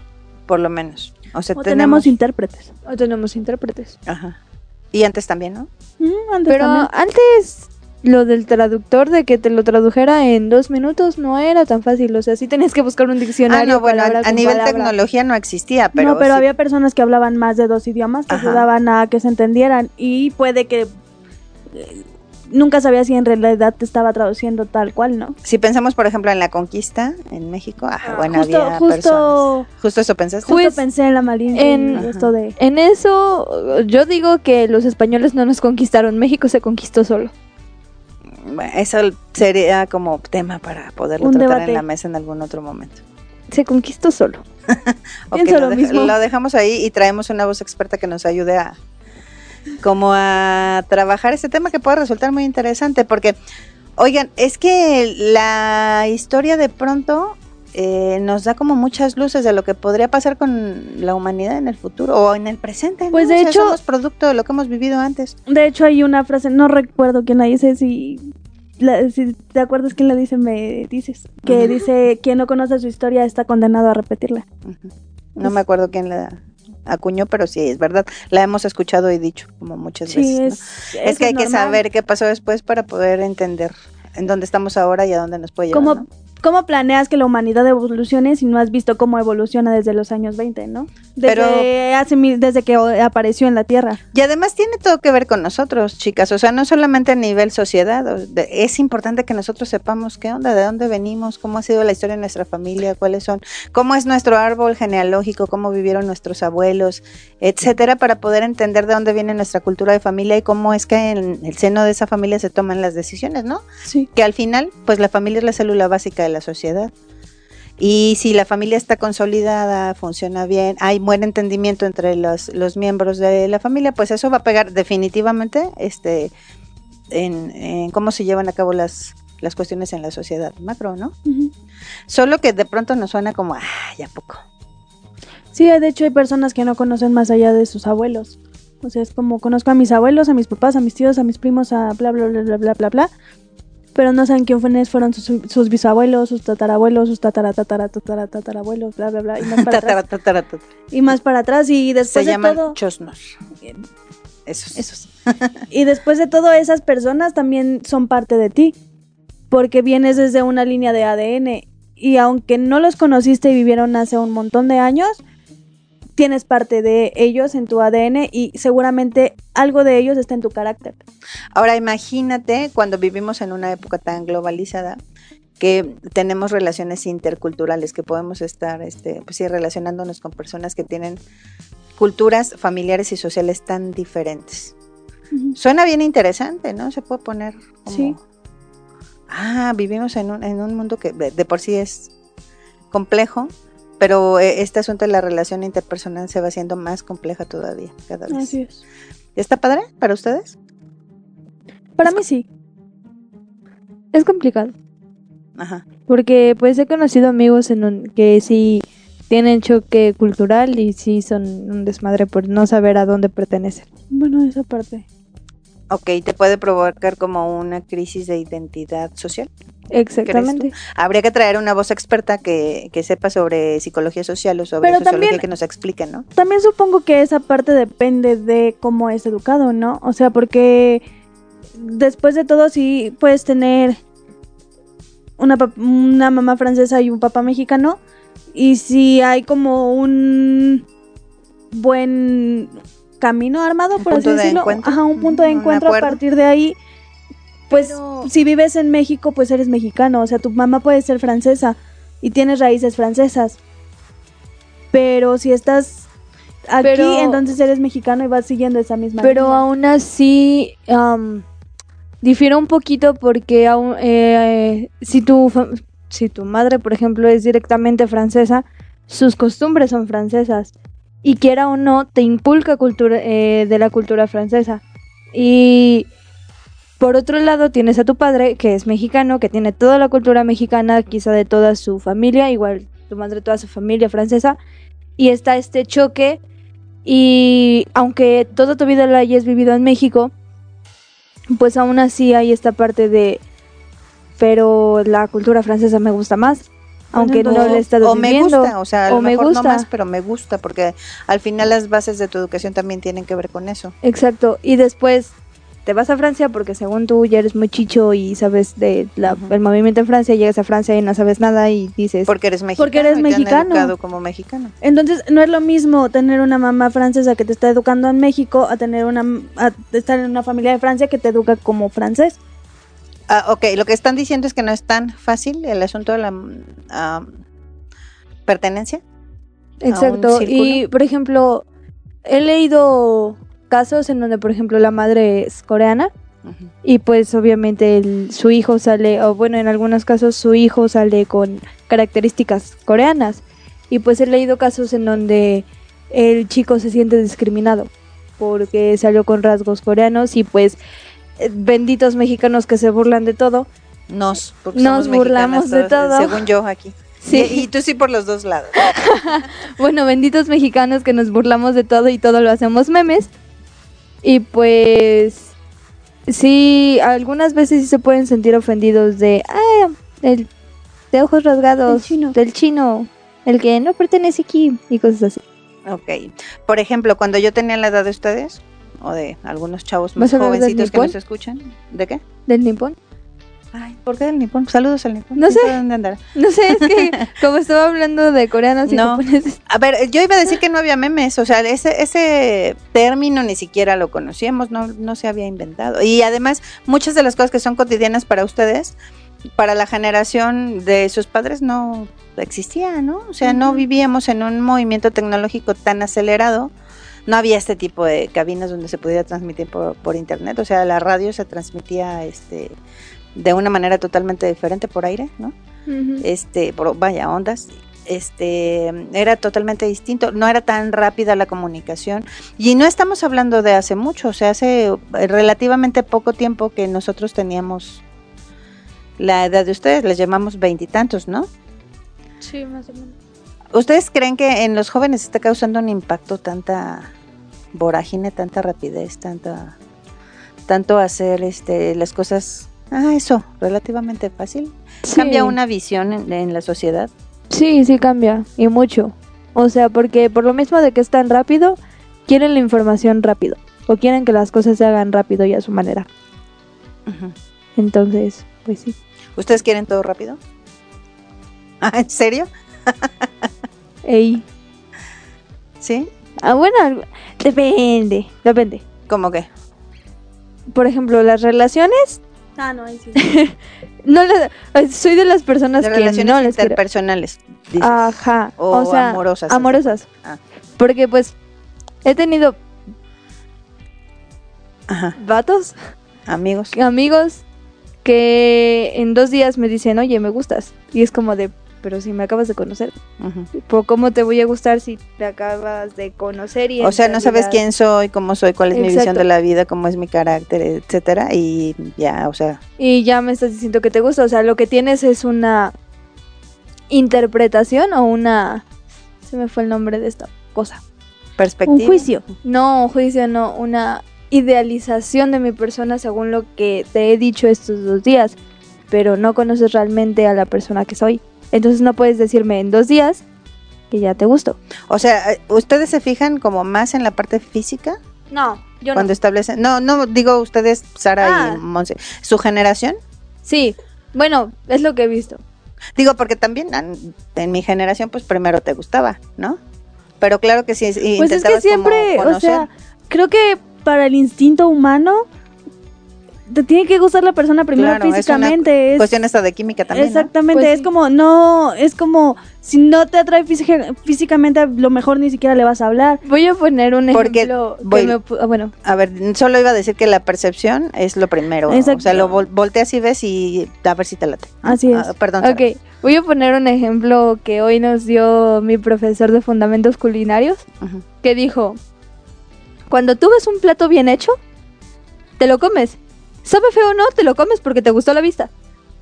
por lo menos. O sea, O tenemos tenemos, intérpretes. O tenemos intérpretes. ajá. Y antes también, ¿no? Mm, antes Pero también. antes lo del traductor, de que te lo tradujera en dos minutos, no era tan fácil. O sea, sí tenías que buscar un Ah, diccionario. no, bueno, a, nivel palabra. tecnología no existía, pero no, pero sí- había personas que hablaban más de dos idiomas que Ajá. ayudaban a que se entendieran y puede que eh, nunca sabía si en realidad te estaba traduciendo tal cual, ¿no? si pensamos, por ejemplo, en la conquista en México, ajá, bueno, justo, había justo, personas. Justo eso pensaste. justo Pues, pensé en la en- esto de En eso, yo digo que los españoles no nos conquistaron. México se conquistó solo. Eso sería como tema para poderlo Un tratar debate. en la mesa en algún otro momento. Se conquistó solo. Ok, Pienso lo, lo deja- mismo. lo dejamos ahí y traemos una voz experta que nos ayude a como a trabajar este tema que puede resultar muy interesante porque oigan es que la historia de pronto eh, nos da como muchas luces de lo que podría pasar con la humanidad en el futuro o en el presente ¿no? Pues, de O sea, hecho- somos producto de lo que hemos vivido antes De hecho, hay una frase, no recuerdo quién la dice, si, la- si te acuerdas quién la dice, me dices. Que dice, quien no conoce su historia está condenado a repetirla. No me acuerdo quién la acuñó, pero sí es verdad. La hemos escuchado y dicho como muchas Sí, veces. ¿no? es, Es, que hay que saber qué pasó después para poder entender en dónde estamos ahora y a dónde nos puede llevar. ¿Cómo, ¿no? ¿Cómo planeas que la humanidad evolucione si no has visto cómo evoluciona desde los años 20, no? Desde, Pero- hace mil- desde que apareció en la Tierra. Y además tiene todo que ver con nosotros, chicas. O sea, no solamente a nivel sociedad. es importante que nosotros sepamos qué onda, de dónde venimos, cómo ha sido la historia de nuestra familia, cuáles son, cómo es nuestro árbol genealógico, cómo vivieron nuestros abuelos, etcétera, para poder entender de dónde viene nuestra cultura de familia y cómo es que en el seno de esa familia se toman las decisiones, ¿no? Sí. que al final, pues la familia es la célula básica de la sociedad. Y si la familia está consolidada, funciona bien, hay buen entendimiento entre los, los miembros de la familia, pues eso va a pegar definitivamente este, en, en cómo se llevan a cabo las, las cuestiones en la sociedad macro, ¿no? Solo que de pronto nos suena como, ah, ya poco. Sí, de hecho hay personas que no conocen más allá de sus abuelos. O sea, es como conozco a mis abuelos, a mis papás, a mis tíos, a mis primos, a bla, bla, bla, bla, bla, bla, bla. Pero no saben quiénes fueron sus, sus bisabuelos, sus tatarabuelos, sus tatara, tatara, tatara, tatarabuelos, bla, bla, bla. Y más para atrás. Y más para atrás. Y Se después de llaman todo... chosnos. Esos. Esos. y después de todo, esas personas también son parte de ti. Porque vienes desde una línea de ADN. Y aunque no los conociste y vivieron hace un montón de años, tienes parte de ellos en tu ADN y seguramente algo de ellos está en tu carácter. Ahora imagínate cuando vivimos en una época tan globalizada que tenemos relaciones interculturales, que podemos estar este, pues sí, relacionándonos con personas que tienen culturas familiares y sociales tan diferentes. Suena bien interesante, ¿no? Se puede poner como, Sí. Ah, vivimos en un, en un mundo que de, de por sí es complejo, pero eh, este asunto de la relación interpersonal se va haciendo más compleja todavía, cada vez. Así es. ¿Está padre para ustedes? Para mí sí. Es complicado. Ajá. Porque pues he conocido amigos en un- que sí tienen choque cultural y sí son un desmadre por no saber a dónde pertenecen. Bueno, esa parte. Ok, te puede provocar como una crisis de identidad social. Exactamente. Habría que traer una voz experta que, que sepa sobre psicología social o sobre Pero sociología también- que nos explique, ¿no? También supongo que esa parte depende de cómo es educado, ¿no? O sea, porque después de todo sí puedes tener una, una mamá francesa y un papá mexicano y si hay como un buen camino armado, por así de decirlo, ajá, un punto de Un encuentro a partir de ahí, pues Pero- si vives en México, pues eres mexicano, o sea, tu mamá puede ser francesa y tienes raíces francesas. Pero si estás aquí, Pero- entonces eres mexicano y vas siguiendo esa misma Pero línea. aún así am, difiere un poquito porque aún, eh, si, tu, si tu madre, por ejemplo, es directamente francesa, sus costumbres son francesas. Y quiera o no, te inculca cultura, eh, de la cultura francesa. Y por otro lado, tienes a tu padre, que es mexicano, que tiene toda la cultura mexicana, quizá de toda su familia, igual tu madre, toda su familia francesa. Y está este choque y aunque toda tu vida la hayas vivido en México, pues aún así hay esta parte de, pero la cultura francesa me gusta más, aunque no O- la he estado o me gusta, o sea, a o lo me mejor gusta. no más, pero me gusta, porque al final las bases de tu educación también tienen que ver con eso. Exacto, y después te vas a Francia porque según tú ya eres muy chicho y sabes de la- el movimiento en Francia, llegas a Francia y no sabes nada y dices, Porque eres mexicano. Porque eres y te han mexicano. educado como mexicano. Entonces, no es lo mismo tener una mamá francesa que te está educando en México a tener una a estar en una familia de Francia que te educa como francés. Ah, ok, lo que están diciendo es que no es tan fácil el asunto de la pertenencia. Exacto. Y, por ejemplo, he leído casos en donde, por ejemplo, la madre es coreana y pues obviamente el- su hijo sale, o bueno, en algunos casos su hijo sale con características coreanas. Y pues he leído casos en donde el chico se siente discriminado porque salió con rasgos coreanos y pues benditos mexicanos que se burlan de todo. Nos, porque Nos somos burlamos de todo. Según yo aquí. Sí. Y, y tú sí por los dos lados. Bueno, benditos mexicanos que nos burlamos de todo y todo lo hacemos memes. Y pues sí, algunas veces sí se pueden sentir ofendidos de, ah, el de ojos rasgados, chino. del chino, el que no pertenece aquí y cosas así. Ok. Por ejemplo, cuando yo tenía la edad de ustedes, o de algunos chavos más ¿Vas a hablar del jovencitos que nos escuchan, ¿de qué? ¿Del nipón? Ay, ¿por qué del nipón? Saludos al nipón. No ¿Quién sé. ¿Dónde andará? No sé, es que como estaba hablando de coreanos y No. japoneses. A ver, yo iba a decir que no había memes, o sea, ese, ese término ni siquiera lo conocíamos, no, no se había inventado. Y además, muchas de las cosas que son cotidianas para ustedes, para la generación de sus padres no existía, ¿no? O sea, no vivíamos en un movimiento tecnológico tan acelerado. No había este tipo de cabinas donde se pudiera transmitir por, por internet, o sea, la radio se transmitía este de una manera totalmente diferente por aire, ¿no? Este, por, vaya, ondas, este, era totalmente distinto, no era tan rápida la comunicación y no estamos hablando de hace mucho, o sea, hace relativamente poco tiempo que nosotros teníamos la edad de ustedes, les llamamos veintitantos, ¿no? Sí, más o menos. ¿Ustedes creen que en los jóvenes está causando un impacto tanta vorágine, tanta rapidez, tanta tanto hacer este las cosas, ah, eso, relativamente fácil? Cambia una visión en- en la sociedad. Sí, sí cambia, y mucho. O sea, porque por lo mismo de que es tan rápido, quieren la información rápido. O quieren que las cosas se hagan rápido y a su manera. Entonces, pues sí. ¿Ustedes quieren todo rápido? Ah, ¿En serio? Ey. ¿Sí? Ah, bueno, depende, depende. ¿Cómo que? Por ejemplo, las relaciones, Ah, no, ahí sí. no las- soy de las personas De que relaciones no les interpersonales. dices. Ajá, O o, sea, amorosas. amorosas. Ah. Porque pues he tenido Ajá. vatos, Amigos. amigos que en dos días me dicen, oye, me gustas. Y es como de, pero si me acabas de conocer, Ujú. ¿por ¿cómo te voy a gustar si te acabas de conocer? Y O sea, no sabes quién soy, cómo soy, cuál es mi visión de la vida, cómo es mi carácter, etcétera. Y ya, o sea, Y ya me estás diciendo que te gusta. O sea, lo que tienes es una interpretación o una... Se me fue el nombre de esta cosa. perspectiva. Un juicio. No, juicio, no, una idealización de mi persona según lo que te he dicho estos dos días, pero no conoces realmente a la persona que soy. Entonces no puedes decirme en dos días que ya te gusto. O sea, eh, ¿ustedes se fijan como más en la parte física No, yo cuando establecen? No, no digo ustedes, Sara Ah. y Monse. ¿Su generación? Sí, bueno, es lo que he visto. Digo, porque también en, mi generación, pues primero te gustaba, ¿no? Pero claro que sí, Pues es que siempre, o sea, creo que para el instinto humano te tiene que gustar la persona primero Claro, es una físicamente. es- cuestión esta de química también. ¿no? Exactamente, Pues es sí. como, no, es como, si no te atrae física- físicamente, a lo mejor ni siquiera le vas a hablar. Voy a poner un Porque ejemplo que voy- me ah, bueno, A ver, solo iba a decir que la percepción es lo primero. Exacto. O sea, lo vol- volteas y ves y a ver si te late. Así es. Ah, perdón. Sara. ok, voy a poner un ejemplo que hoy nos dio mi profesor de fundamentos culinarios, que dijo, cuando tú ves un plato bien hecho, te lo comes. Sabe feo o no, te lo comes porque te gustó la vista.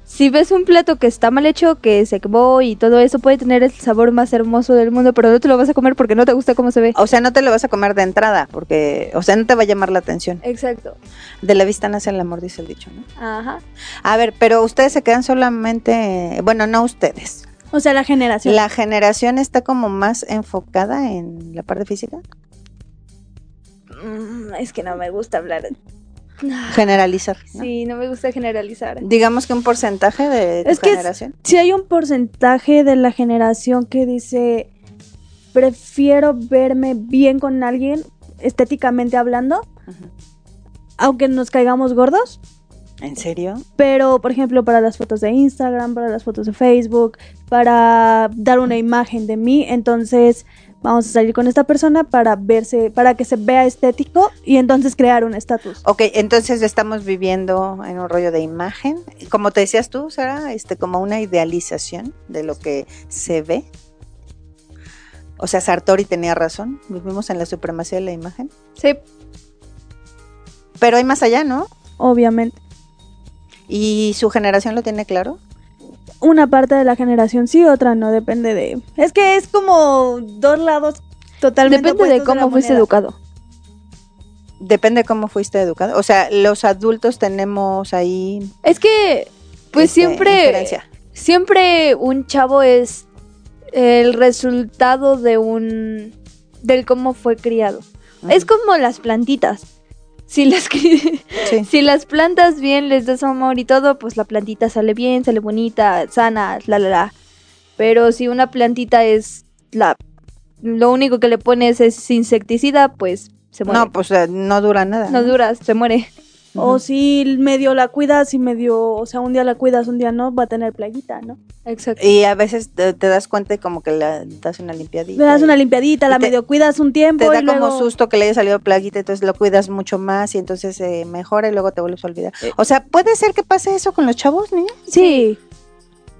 Si ves un plato que está mal hecho, que se quemó y todo eso, puede tener el sabor más hermoso del mundo, pero no te lo vas a comer porque no te gusta cómo se ve. O sea, no te lo vas a comer de entrada, porque, o sea, no te va a llamar la atención. Exacto. De la vista nace el amor, dice el dicho, ¿no? Ajá. A ver, pero ustedes se quedan solamente, bueno, no ustedes. O sea, la generación. La generación está como más enfocada en la parte física. Mm, es que no me gusta hablar. Generalizar. ¿no? Sí, no me gusta generalizar. Digamos que un porcentaje de tu Es que generación. Si hay un porcentaje de la generación que dice, prefiero verme bien con alguien, estéticamente hablando, aunque nos caigamos gordos. ¿En serio? Pero, por ejemplo, para las fotos de Instagram, para las fotos de Facebook, para dar una imagen de mí, entonces vamos a salir con esta persona para verse, para que se vea estético y entonces crear un estatus. Ok, entonces estamos viviendo en un rollo de imagen. Como te decías tú, Sara, este, como una idealización de lo que se ve. O sea, Sartori tenía razón. Vivimos en la supremacía de la imagen. Sí, Pero hay más allá, ¿no? Obviamente. Y su generación lo tiene claro. Una parte de la generación sí, otra no, depende de... Es que es como dos lados totalmente depende de cómo fuiste moneda. educado. Depende de cómo fuiste educado. O sea, los adultos tenemos ahí. Es que, pues este, siempre, siempre un chavo es el resultado de un del cómo fue criado. Es como las plantitas. Si las, Sí. si las plantas bien, les das amor y todo, pues la plantita sale bien, sale bonita, sana, la la la. Pero si una plantita es la lo único que le pones es insecticida, pues se muere. No, pues no dura nada. no dura, se muere. O si medio la cuidas y medio, o sea, un día la cuidas, un día no, va a tener plaguita, ¿no? Exacto. Y a veces te, te das cuenta y como que le das una limpiadita. Le das una limpiadita, y la te- medio cuidas un tiempo Te da y luego... como susto que le haya salido plaguita, entonces lo cuidas mucho más y entonces se mejora y luego te vuelves a olvidar. O sea, ¿puede ser que pase eso con los chavos, niños? Sí,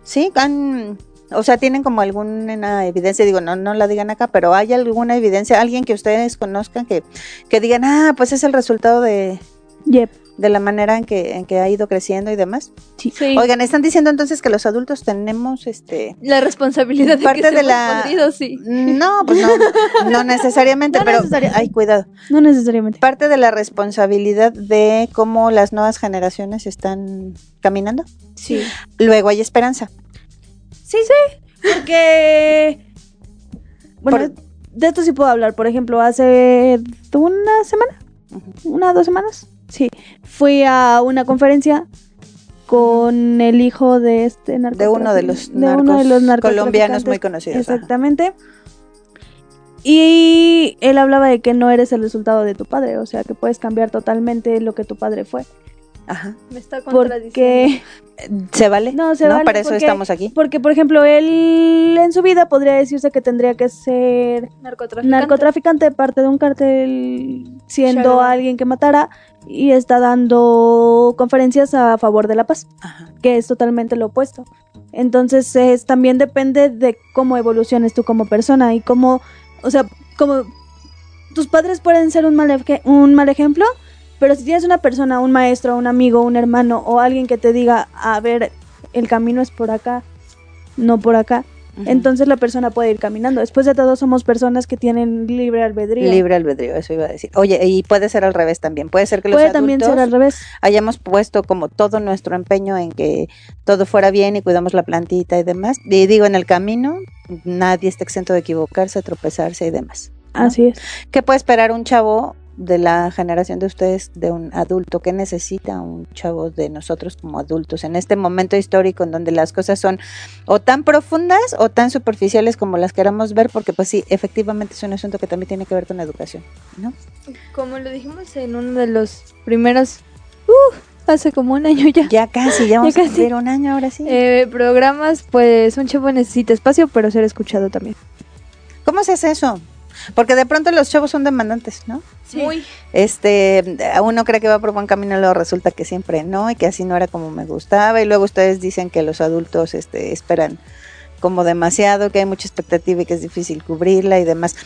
Sí, han, o sea, tienen como alguna evidencia, digo, no, no la digan acá, pero hay alguna evidencia, alguien que ustedes conozcan que, que digan, ah, pues es el resultado de, yep. de la manera en que, en que ha ido creciendo y demás. Sí. Oigan, están diciendo entonces que los adultos tenemos este La responsabilidad de Parte que de la- podridos, sí. no, pues no, no necesariamente, No pero necesariamente. ay, cuidado. No necesariamente. Parte de la responsabilidad de cómo las nuevas generaciones están caminando. Sí. Luego hay esperanza. Sí, sí. Porque. Bueno, Por- de esto sí puedo hablar. Por ejemplo, hace una semana, una dos semanas, sí, fui a una conferencia con el hijo de este De uno de los, de uno de los narcos colombianos muy conocidos. ajá. Exactamente. Y él hablaba de que no eres el resultado de tu padre, o sea, que puedes cambiar totalmente lo que tu padre fue. Ajá. Me está contradiciendo. Porque ¿Se vale? No, se vale, Para eso porque- estamos aquí. Porque, por ejemplo, él en su vida podría decirse que tendría que ser Narcotraficante. narcotraficante, parte de un cartel, siendo alguien que matara, y está dando conferencias a favor de la paz, Ajá. que es totalmente lo opuesto. Entonces, es, también depende de cómo evoluciones tú como persona y cómo, o sea, como tus padres pueden ser un mal, un mal ejemplo, pero si tienes una persona, un maestro, un amigo, un hermano o alguien que te diga, a ver, el camino es por acá, no por acá, Entonces la persona puede ir caminando. Después de todo, somos personas que tienen libre albedrío. Libre albedrío, eso iba a decir. Oye, y puede ser al revés también. Puede ser que los Puede también ser al revés. hayamos puesto como todo nuestro empeño en que todo fuera bien y cuidamos la plantita y demás. Y digo, en el camino nadie está exento de equivocarse, tropezarse y demás. ¿no? Así es. ¿Qué puede esperar un chavo de la generación de ustedes, de un adulto? ¿Qué necesita un chavo de nosotros como adultos en este momento histórico en donde las cosas son o tan profundas o tan superficiales como las queramos ver? Porque pues sí, efectivamente es un asunto que también tiene que ver con la educación, ¿no? Como lo dijimos en uno de los primeros, uh, hace como un año ya, Ya casi, ya vamos Ya a casi. cumplir un año ahora sí. eh, programas, pues un chavo necesita espacio, pero ser escuchado también. ¿Cómo se hace eso? Porque de pronto los chavos son demandantes, ¿no? Muy. Este, uno cree que va por buen camino, luego resulta que siempre no, y que así no era como me gustaba, y luego ustedes dicen que los adultos este, esperan como demasiado, que hay mucha expectativa y que es difícil cubrirla y demás.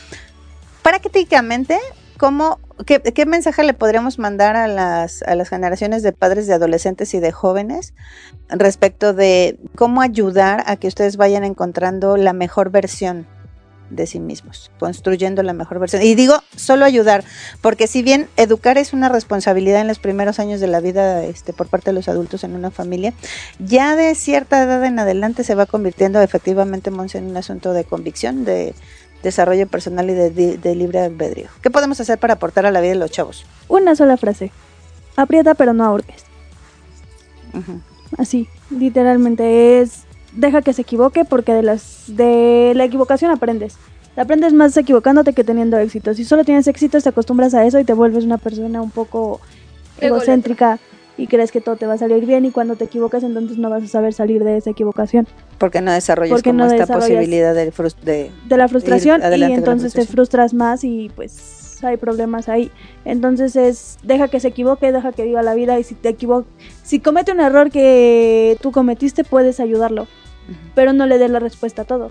Prácticamente, ¿cómo, qué, qué mensaje le podríamos mandar a las, a las generaciones de padres de adolescentes y de jóvenes respecto de cómo ayudar a que ustedes vayan encontrando la mejor versión de sí mismos, construyendo la mejor versión? Y digo, solo ayudar, porque si bien educar es una responsabilidad en los primeros años de la vida este, por parte de los adultos en una familia, ya de cierta edad en adelante se va convirtiendo efectivamente, Monse, en un asunto de convicción, de desarrollo personal y de, de- de libre albedrío. ¿Qué podemos hacer para aportar a la vida de los chavos? Una sola frase. Aprieta pero no ahorques. Así, literalmente es deja que se equivoque porque de las de la equivocación aprendes. Aprendes más equivocándote que teniendo éxito. Si solo tienes éxito, te acostumbras a eso y te vuelves una persona un poco egocéntrica y crees que todo te va a salir bien y cuando te equivocas entonces no vas a saber salir de esa equivocación, Porque no desarrollas Porque como no esta desarrollas- posibilidad de, de de la frustración y entonces te frustras más y pues hay problemas ahí. Entonces es deja que se equivoque, deja que viva la vida y si te equivo si comete un error que tú cometiste puedes ayudarlo, pero no le des la respuesta a todo,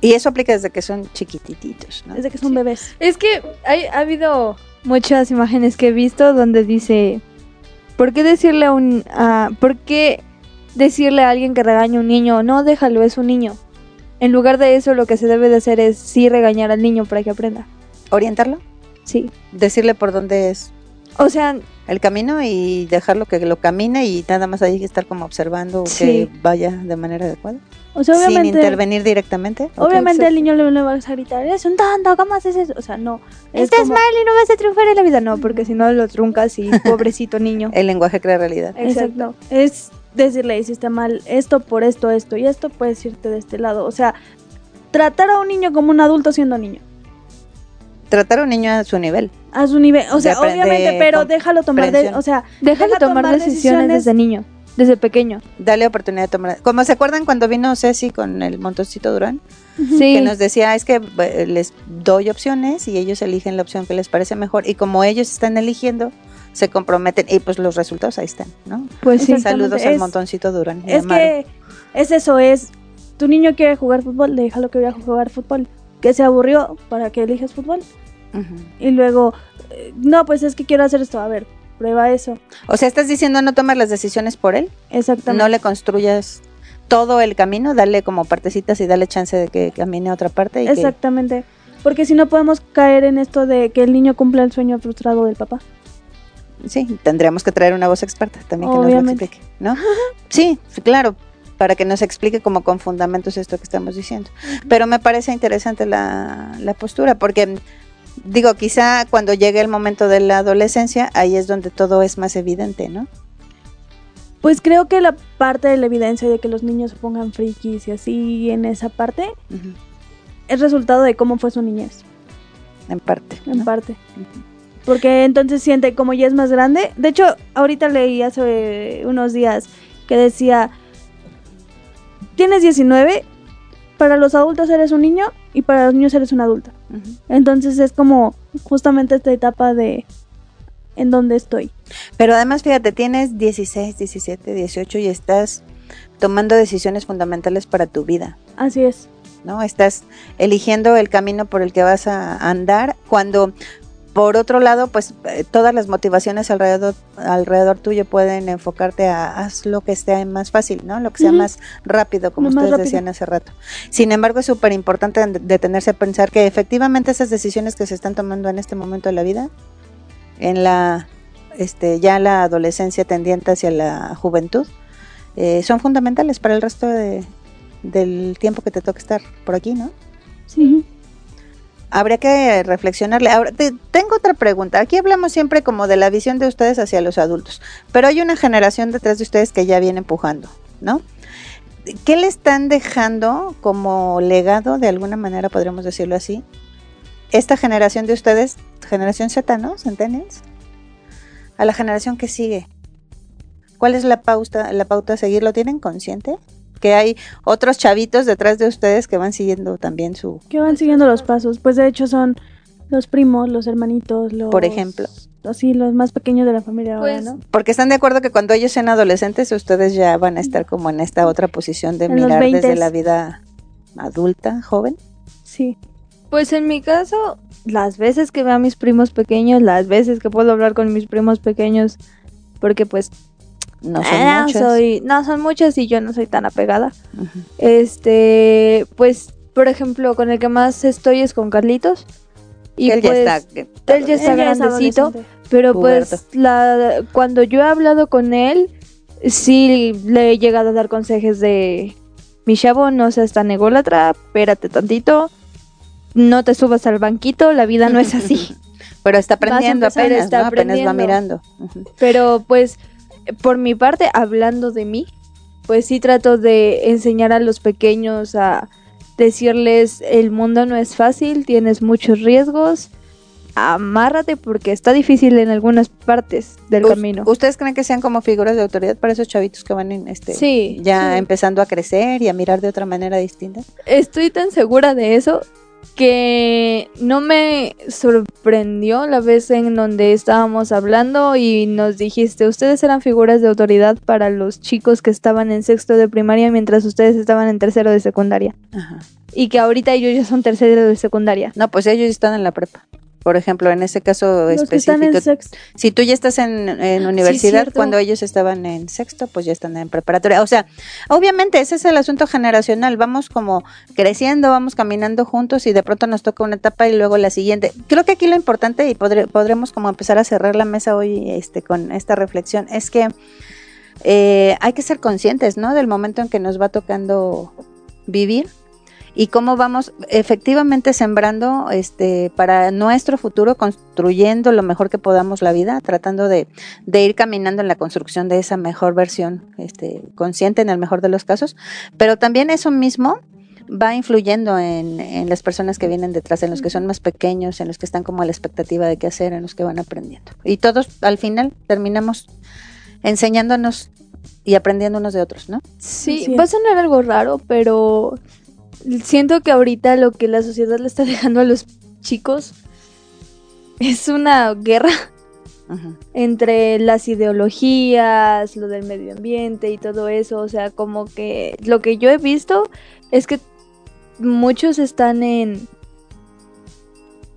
Y eso aplica desde que son chiquitititos, ¿no? desde que son bebés. Es que hay, ha habido muchas imágenes que he visto donde dice, ¿por qué decirle a un, a- por qué decirle a alguien que regaña a un niño, no, déjalo, es un niño? En lugar de eso, lo que se debe de hacer es sí regañar al niño para que aprenda. Orientarlo, Sí. decirle por dónde es. O sea, el camino y dejarlo que lo camine y nada más hay que estar como observando Sí. que vaya de manera adecuada. O sea, Sin intervenir directamente. obviamente el niño le, le va a gritar, es un tonto, ¿cómo haces eso? O sea, no. es Estás como- mal y no vas a triunfar en la vida. No, porque si no lo truncas y pobrecito niño. El lenguaje crea realidad. Exacto. Es decirle, hiciste mal esto por esto, esto y esto, puedes irte de este lado. O sea, tratar a un niño como un adulto siendo niño. Tratar a un niño a su nivel. A su nivel, o sea, Depende obviamente, pero déjalo tomar, de, o sea, Déjale Deja tomar, tomar decisiones, decisiones. desde niño, desde pequeño. Dale oportunidad de tomar. Como se acuerdan cuando vino Ceci con el montoncito Durán, Sí. que nos decía es que eh, les doy opciones y ellos eligen la opción que les parece mejor y como ellos están eligiendo se comprometen y pues los resultados ahí están, ¿no? Pues sí. Saludos al montoncito Durán. es que es eso, es tu niño quiere jugar fútbol, déjalo que vaya a jugar fútbol. Que se aburrió para que elijas fútbol. Y luego, eh, no, pues es que quiero hacer esto. A ver, prueba eso. O sea, estás diciendo no tomar las decisiones por él, Exactamente. no le construyas todo el camino, dale como partecitas y dale chance de que camine a otra parte y que- Exactamente. Porque si no podemos caer en esto de que el niño cumpla el sueño frustrado del papá. sí, tendríamos que traer una voz experta también que nos lo explique, ¿no? Sí, claro, para que nos explique como con fundamentos esto que estamos diciendo. Pero me parece interesante la, la postura, porque digo, quizá cuando llegue el momento de la adolescencia, ahí es donde todo es más evidente, ¿no? Pues creo que la parte de la evidencia de que los niños se pongan frikis y así en esa parte es resultado de cómo fue su niñez, En parte. en ¿no? parte. Porque entonces siente como ya es más grande. De hecho, ahorita leí hace unos días que decía, tienes 19, para los adultos eres un niño y para los niños eres un adulto. Entonces es como justamente esta etapa de en donde estoy. Pero además, fíjate, tienes 16, 17, 18 y estás tomando decisiones fundamentales para tu vida. Así es. ¿no? Estás eligiendo el camino por el que vas a andar cuando por otro lado, pues eh, todas las motivaciones alrededor alrededor tuyo pueden enfocarte a haz lo que esté más fácil, ¿no? Lo que sea más rápido, como Lo ustedes rápido. decían hace rato. Sin embargo, es súper importante de- detenerse a pensar que efectivamente esas decisiones que se están tomando en este momento de la vida, en la este ya la adolescencia tendiente hacia la juventud, eh, son fundamentales para el resto de, del tiempo que te toca estar por aquí, ¿no? Sí. Habría que reflexionarle. Ahora, te- tengo otra pregunta. Aquí hablamos siempre como de la visión de ustedes hacia los adultos, pero hay una generación detrás de ustedes que ya viene empujando, ¿no? ¿Qué le están dejando como legado, de alguna manera podríamos decirlo así? Esta generación de ustedes, generación Z, ¿no? Centennials, a la generación que sigue. ¿Cuál es la pauta, la pauta a seguir? ¿Lo tienen consciente? Que hay otros chavitos detrás de ustedes que van siguiendo también su, Que van siguiendo los pasos. Pues de hecho son los primos, los hermanitos, los... Por ejemplo. Así, los más pequeños de la familia ahora, Pues, ¿no? Porque están de acuerdo que cuando ellos sean adolescentes, ustedes ya van a estar como en esta otra posición de En mirar desde 20s. la vida adulta, joven. Sí. Pues en mi caso, las veces que veo a mis primos pequeños, las veces que puedo hablar con mis primos pequeños, porque pues No son muchos. soy, no son muchos y yo no soy tan apegada. Este, pues, por ejemplo, con el que más estoy es con Carlitos. Y Él ya pues, está. él ya está Ella es grandecito, pero puberto. pues la, cuando yo he hablado con él, sí le he llegado a dar consejos de mi chavo, no seas tan ególatra, espérate tantito, no te subas al banquito, la vida no es así. Pero está aprendiendo apenas, está ¿no? Apenas va mirando. Pero pues, por mi parte, hablando de mí, pues sí trato de enseñar a los pequeños a decirles el mundo no es fácil, tienes muchos riesgos, amárrate porque está difícil en algunas partes del camino. ¿Ustedes creen que sean como figuras de autoridad para esos chavitos que van en este Sí, ya sí. empezando a crecer y a mirar de otra manera distinta? Estoy tan segura de eso que no me sorprendió la vez en donde estábamos hablando y nos dijiste, ustedes eran figuras de autoridad para los chicos que estaban en sexto de primaria mientras ustedes estaban en tercero de secundaria. Ajá. Y que ahorita ellos ya son tercero de secundaria. No, pues ellos están en la prepa. Por ejemplo, en ese caso Los que están en específico, sexto. si tú ya estás en, en universidad, cuando ellos estaban en sexto, pues ya están en preparatoria. O sea, obviamente ese es el asunto generacional. Vamos como creciendo, vamos caminando juntos y de pronto nos toca una etapa y luego la siguiente. Creo que aquí lo importante y podremos como empezar a cerrar la mesa hoy este, con esta reflexión es que eh, hay que ser conscientes, ¿no? Del momento en que nos va tocando vivir y cómo vamos efectivamente sembrando este para nuestro futuro, construyendo lo mejor que podamos la vida, tratando de, de ir caminando en la construcción de esa mejor versión, este, consciente en el mejor de los casos, pero también eso mismo va influyendo en, en las personas que vienen detrás, en los que son más pequeños, en los que están como a la expectativa de qué hacer, en los que van aprendiendo. Y todos al final terminamos enseñándonos y aprendiendo unos de otros, ¿no? Sí, va a sonar algo raro, pero siento que ahorita lo que la sociedad le está dejando a los chicos es una guerra entre las ideologías, lo del medio ambiente y todo eso. O sea, como que lo que yo he visto es que muchos están en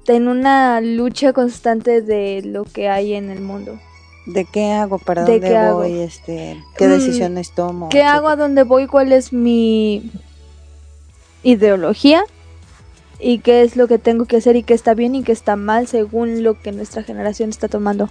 en una lucha constante de lo que hay en el mundo. ¿De qué hago? ¿Para ¿De dónde hago? voy? Este, ¿Qué Mm, decisiones tomo? ¿Qué hago? ¿A dónde voy? ¿Cuál es mi ideología? ¿Y qué es lo que tengo que hacer y qué está bien y qué está mal según lo que nuestra generación está tomando?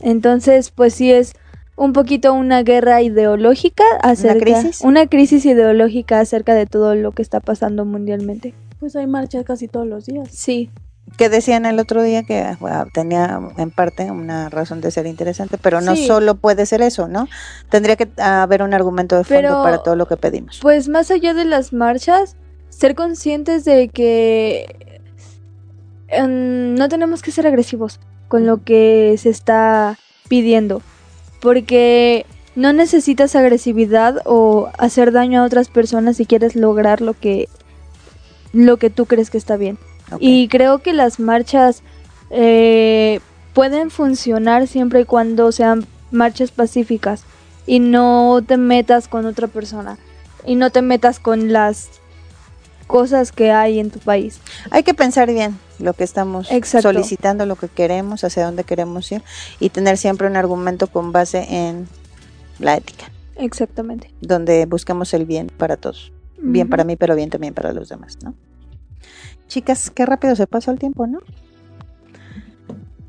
Entonces, pues sí es un poquito una guerra ideológica acerca crisis? una crisis ideológica acerca de todo lo que está pasando mundialmente. Pues hay marchas casi todos los días. Sí, Que decían el otro día que bueno, tenía en parte una razón de ser interesante, pero no Sí. solo puede ser eso, ¿no? Tendría que haber un argumento de fondo Pero- para todo lo que pedimos. pues más allá de las marchas, ser conscientes de que em, no tenemos que ser agresivos con lo que se está pidiendo, porque no necesitas agresividad o hacer daño a otras personas si quieres lograr lo que lo que tú crees que está bien. Y creo que las marchas eh, pueden funcionar siempre y cuando sean marchas pacíficas y no te metas con otra persona y no te metas con las cosas que hay en tu país. Hay que pensar bien lo que estamos Exacto. solicitando, lo que queremos, hacia dónde queremos ir y tener siempre un argumento con base en la ética, Exactamente. donde busquemos el bien para todos. Bien para mí, pero bien también para los demás, ¿no? Chicas, qué rápido se pasó el tiempo, ¿no?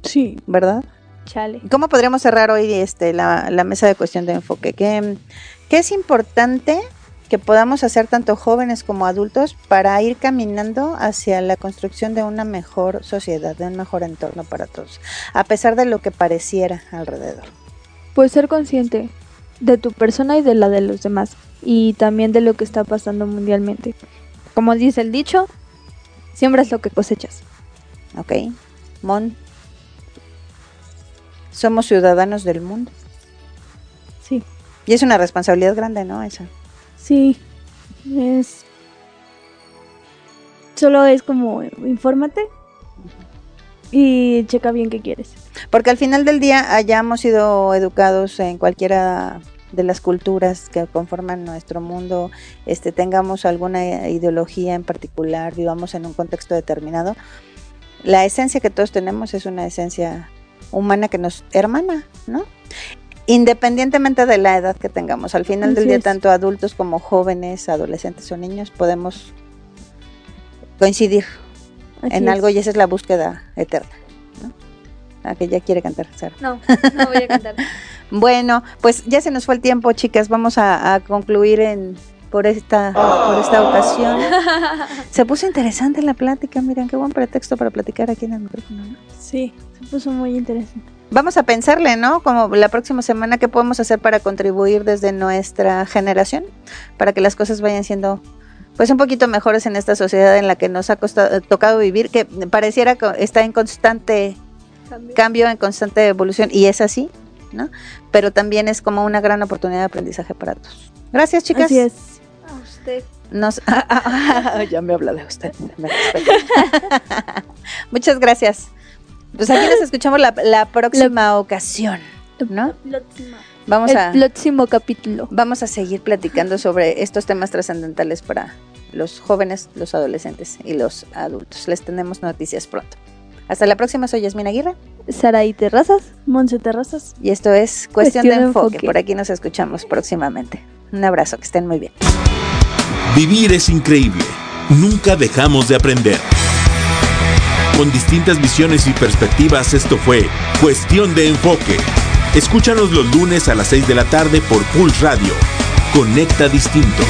Sí. ¿Verdad? Chale. ¿Cómo podríamos cerrar hoy este, la, la mesa de cuestión de enfoque? ¿Qué, qué es importante que podamos hacer tanto jóvenes como adultos para ir caminando hacia la construcción de una mejor sociedad, de un mejor entorno para todos, a pesar de lo que pareciera alrededor? Pues ser consciente de tu persona y de la de los demás y también de lo que está pasando mundialmente. Como dice el dicho, siembras lo que cosechas. ¿Ok? Mon. Somos ciudadanos del mundo. Sí. Y es una responsabilidad grande, ¿no? Esa. Sí. Es. Solo es como infórmate y checa bien qué quieres. Porque al final del día hayamos sido educados en cualquiera de las culturas que conforman nuestro mundo, este, tengamos alguna ideología en particular, vivamos en un contexto determinado, la esencia que todos tenemos es una esencia humana que nos hermana, ¿no? Independientemente de la edad que tengamos, al final del día, es. tanto adultos como jóvenes, adolescentes o niños, podemos coincidir Así en es. algo y esa es la búsqueda eterna, ¿no? La que ya quiere cantar, Sara. No, no voy a cantar. Bueno, pues ya se nos fue el tiempo, chicas. Vamos a, a concluir en por esta por esta ocasión. Se puso interesante la plática. Miren qué buen pretexto para platicar aquí en el micrófono. ¿no? Sí, se puso muy interesante. Vamos a pensarle, ¿no? Como la próxima semana qué podemos hacer para contribuir desde nuestra generación para que las cosas vayan siendo pues un poquito mejores en esta sociedad en la que nos ha costado, tocado vivir, que pareciera que está en constante cambio, en constante evolución, y es así, ¿no? Pero también es como una gran oportunidad de aprendizaje para todos. Gracias, chicas. Así es. A usted. Nos... ya me habla de usted. me. Muchas gracias. Pues aquí nos escuchamos la, la próxima ocasión, ¿no? Vamos el a, próximo capítulo. vamos a seguir platicando sobre estos temas trascendentales para los jóvenes, los adolescentes y los adultos. Les tenemos noticias pronto. Hasta la próxima, soy Yasmina Aguirre Saraí Terrazas. Monse Terrazas. y esto es Cuestión, Cuestión de de enfoque. Enfoque. Por aquí nos escuchamos próximamente. Un abrazo, que estén muy bien. Vivir es increíble. Nunca dejamos de aprender. Con distintas visiones y perspectivas, esto fue Cuestión de Enfoque. Escúchanos los lunes a las 6 de la tarde por Pulse Radio. Conecta Distinto.